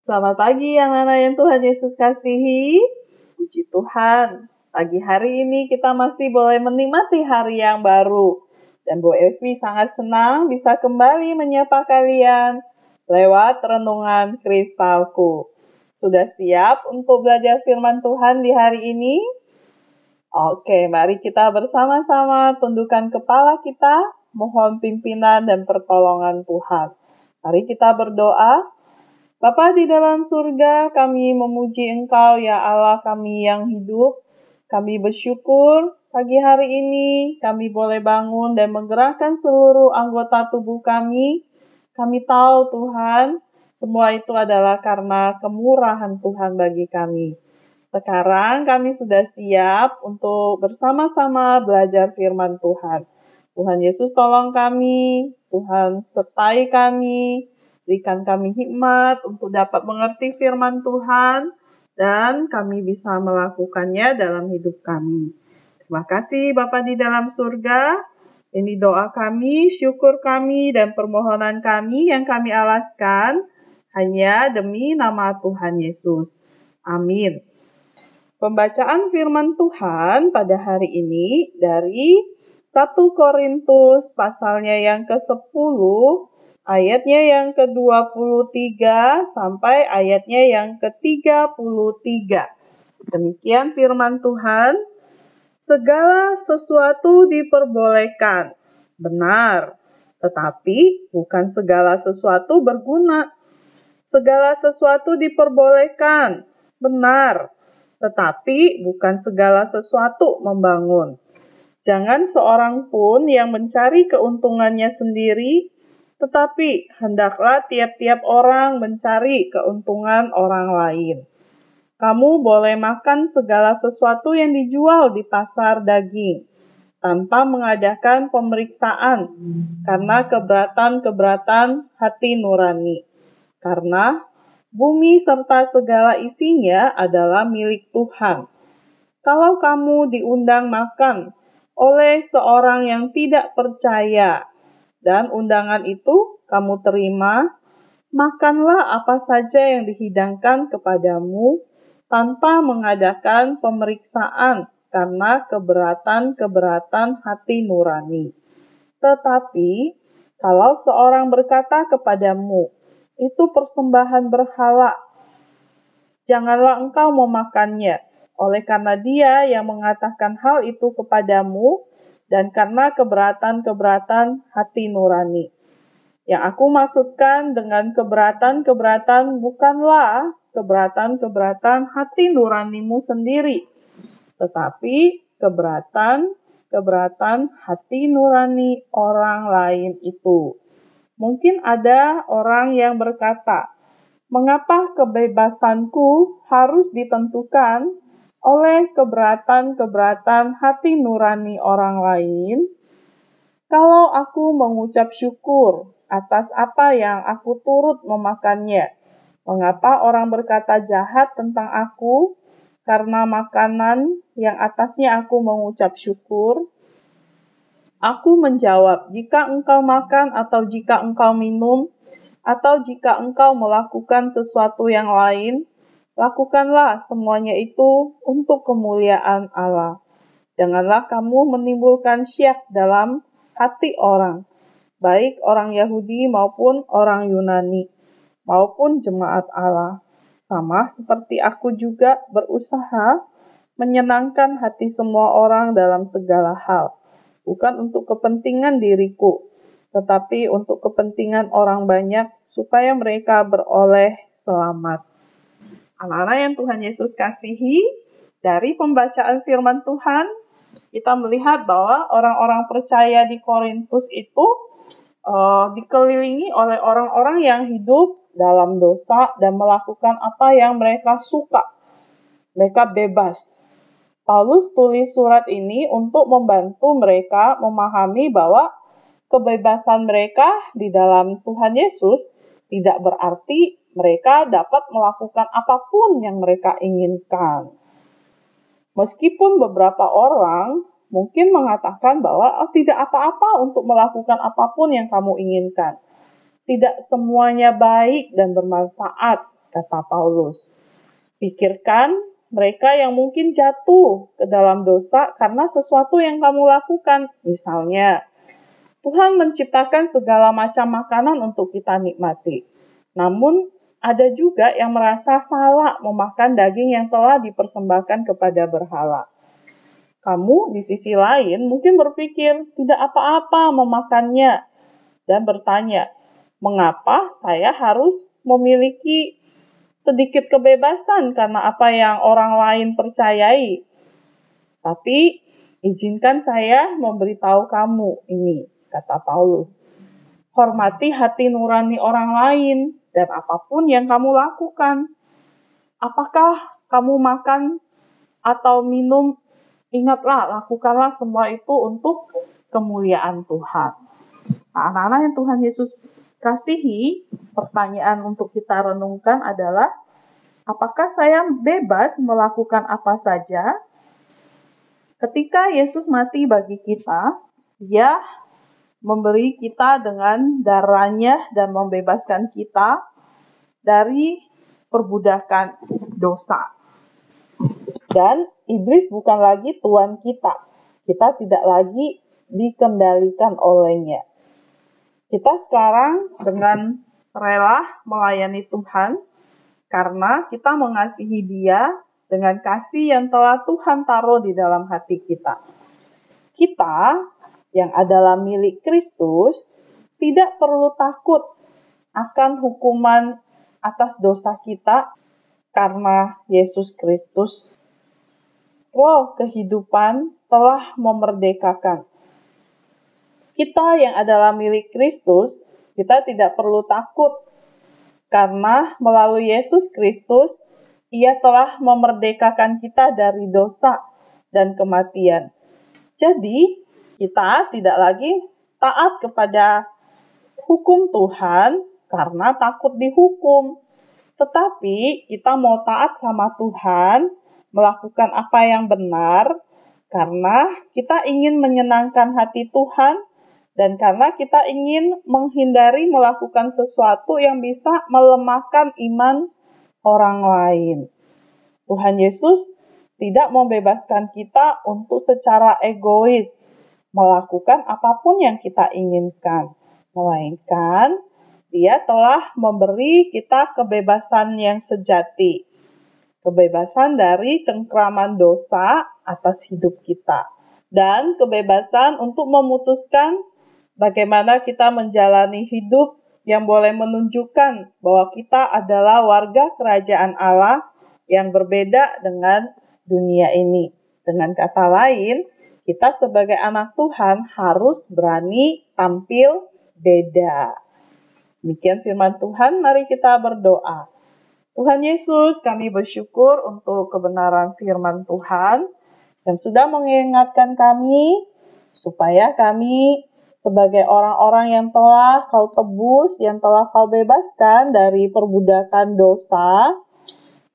Selamat pagi anak-anak yang Tuhan Yesus kasihi. Puji Tuhan, pagi hari ini kita masih boleh menikmati hari yang baru. Dan Bu Evi sangat senang bisa kembali menyapa kalian lewat renungan kristalku. Sudah siap untuk belajar firman Tuhan di hari ini? Oke, mari kita bersama-sama tundukkan kepala kita, mohon pimpinan dan pertolongan Tuhan. Mari kita berdoa. Bapa di dalam surga, kami memuji Engkau ya Allah kami yang hidup. Kami bersyukur pagi hari ini kami boleh bangun dan menggerakkan seluruh anggota tubuh kami. Kami tahu Tuhan, semua itu adalah karena kemurahan Tuhan bagi kami. Sekarang kami sudah siap untuk bersama-sama belajar firman Tuhan. Tuhan Yesus tolong kami, Tuhan sertai kami, Berikan kami hikmat untuk dapat mengerti firman Tuhan dan kami bisa melakukannya dalam hidup kami. Terima kasih Bapa di dalam surga. Ini doa kami, syukur kami, dan permohonan kami yang kami alaskan hanya demi nama Tuhan Yesus. Amin. Pembacaan firman Tuhan pada hari ini dari 1 Korintus pasalnya yang ke-10 ayatnya yang ke-23 sampai ayatnya yang ke-33. Demikian firman Tuhan. Segala sesuatu diperbolehkan. Benar. Tetapi bukan segala sesuatu berguna. Segala sesuatu diperbolehkan. Benar. Tetapi bukan segala sesuatu membangun. Jangan seorang pun yang mencari keuntungannya sendiri tetapi hendaklah tiap-tiap orang mencari keuntungan orang lain. Kamu boleh makan segala sesuatu yang dijual di pasar daging tanpa mengadakan pemeriksaan karena keberatan-keberatan hati nurani. Karena bumi serta segala isinya adalah milik Tuhan. Kalau kamu diundang makan oleh seorang yang tidak percaya dan undangan itu kamu terima, makanlah apa saja yang dihidangkan kepadamu tanpa mengadakan pemeriksaan karena keberatan-keberatan hati nurani. Tetapi, kalau seorang berkata kepadamu, itu persembahan berhala, janganlah engkau memakannya, oleh karena dia yang mengatakan hal itu kepadamu dan karena keberatan-keberatan hati nurani. Yang aku maksudkan dengan keberatan-keberatan bukanlah keberatan-keberatan hati nuranimu sendiri, tetapi keberatan-keberatan hati nurani orang lain itu. Mungkin ada orang yang berkata, "Mengapa kebebasanku harus ditentukan oleh keberatan-keberatan hati nurani orang lain, kalau aku mengucap syukur atas apa yang aku turut memakannya, mengapa orang berkata jahat tentang aku karena makanan yang atasnya aku mengucap syukur? Aku menjawab, jika engkau makan atau jika engkau minum, atau jika engkau melakukan sesuatu yang lain, Lakukanlah semuanya itu untuk kemuliaan Allah. Janganlah kamu menimbulkan syiak dalam hati orang, baik orang Yahudi maupun orang Yunani, maupun jemaat Allah. Sama seperti aku juga berusaha menyenangkan hati semua orang dalam segala hal, bukan untuk kepentingan diriku, tetapi untuk kepentingan orang banyak, supaya mereka beroleh selamat. Anak-anak yang Tuhan Yesus kasihi, dari pembacaan firman Tuhan, kita melihat bahwa orang-orang percaya di Korintus itu uh, dikelilingi oleh orang-orang yang hidup dalam dosa dan melakukan apa yang mereka suka. Mereka bebas. Paulus tulis surat ini untuk membantu mereka memahami bahwa kebebasan mereka di dalam Tuhan Yesus tidak berarti mereka dapat melakukan apa pun yang mereka inginkan. Meskipun beberapa orang mungkin mengatakan bahwa oh, tidak apa-apa untuk melakukan apa pun yang kamu inginkan. Tidak semuanya baik dan bermanfaat kata Paulus. Pikirkan mereka yang mungkin jatuh ke dalam dosa karena sesuatu yang kamu lakukan. Misalnya, Tuhan menciptakan segala macam makanan untuk kita nikmati. Namun, ada juga yang merasa salah memakan daging yang telah dipersembahkan kepada berhala. Kamu di sisi lain mungkin berpikir tidak apa-apa memakannya dan bertanya, mengapa saya harus memiliki sedikit kebebasan karena apa yang orang lain percayai. Tapi izinkan saya memberitahu kamu ini, kata Paulus. Hormati hati nurani orang lain dan apa pun yang kamu lakukan. Apakah kamu makan atau minum, ingatlah, lakukanlah semua itu untuk kemuliaan Tuhan. Nah, anak-anak yang Tuhan Yesus kasihi, pertanyaan untuk kita renungkan adalah, apakah saya bebas melakukan apa saja? Ketika Yesus mati bagi kita, Dia memberi kita dengan darahnya dan membebaskan kita dari perbudakan dosa. Dan iblis bukan lagi tuan kita. Kita tidak lagi dikendalikan olehnya. Kita sekarang dengan rela melayani Tuhan karena kita mengasihi Dia dengan kasih yang telah Tuhan taruh di dalam hati kita. Kita yang adalah milik Kristus tidak perlu takut akan hukuman atas dosa kita karena Yesus Kristus. Roh kehidupan telah memerdekakan kita yang adalah milik Kristus, kita tidak perlu takut karena melalui Yesus Kristus, ia telah memerdekakan kita dari dosa dan kematian. Jadi, kita tidak lagi taat kepada hukum Tuhan karena takut dihukum. Tetapi kita mau taat sama Tuhan, melakukan apa yang benar, karena kita ingin menyenangkan hati Tuhan dan karena kita ingin menghindari melakukan sesuatu yang bisa melemahkan iman orang lain. Tuhan Yesus tidak membebaskan kita untuk secara egois melakukan apa pun yang kita inginkan, melainkan Dia telah memberi kita kebebasan yang sejati, kebebasan dari cengkraman dosa atas hidup kita, dan kebebasan untuk memutuskan bagaimana kita menjalani hidup yang boleh menunjukkan bahwa kita adalah warga kerajaan Allah yang berbeda dengan dunia ini. Dengan kata lain, kita sebagai anak Tuhan harus berani tampil beda. Demikian firman Tuhan, mari kita berdoa. Tuhan Yesus, kami bersyukur untuk kebenaran firman Tuhan yang sudah mengingatkan kami supaya kami sebagai orang-orang yang telah kau tebus, yang telah kau bebaskan dari perbudakan dosa.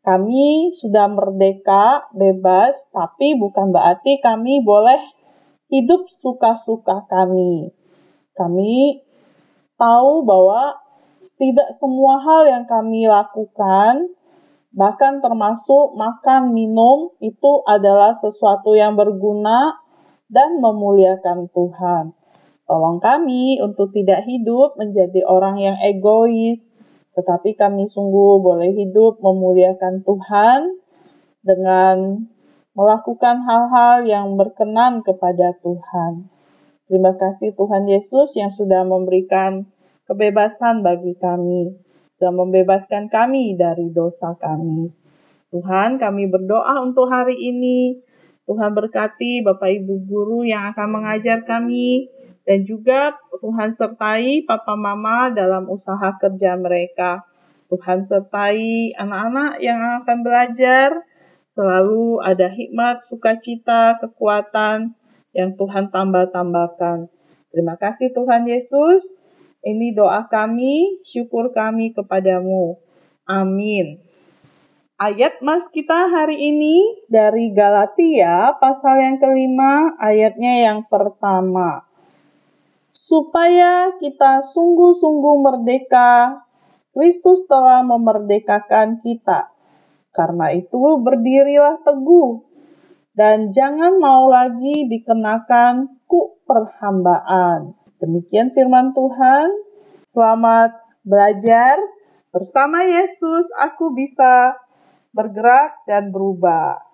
Kami sudah merdeka, bebas, tapi bukan berarti kami boleh hidup suka-suka kami. Kami tahu bahwa tidak semua hal yang kami lakukan, bahkan termasuk makan, minum, itu adalah sesuatu yang berguna dan memuliakan Tuhan. Tolong kami untuk tidak hidup menjadi orang yang egois, tetapi kami sungguh boleh hidup memuliakan Tuhan dengan melakukan hal-hal yang berkenan kepada Tuhan. Terima kasih Tuhan Yesus yang sudah memberikan kebebasan bagi kami dan membebaskan kami dari dosa kami. Tuhan, kami berdoa untuk hari ini. Tuhan berkati Bapak Ibu guru yang akan mengajar kami dan juga Tuhan sertai papa mama dalam usaha kerja mereka. Tuhan sertai anak-anak yang akan belajar, selalu ada hikmat, sukacita, kekuatan yang Tuhan tambah-tambahkan. Terima kasih Tuhan Yesus. Ini doa kami, syukur kami kepadamu. Amin. Ayat mas kita hari ini dari Galatia pasal yang kelima ayatnya yang pertama supaya kita sungguh-sungguh merdeka Kristus telah memerdekakan kita. Karena itu berdirilah teguh dan jangan mau lagi dikenakan ku perhambaan. Demikian firman Tuhan. Selamat belajar bersama Yesus. Aku bisa bergerak dan berubah.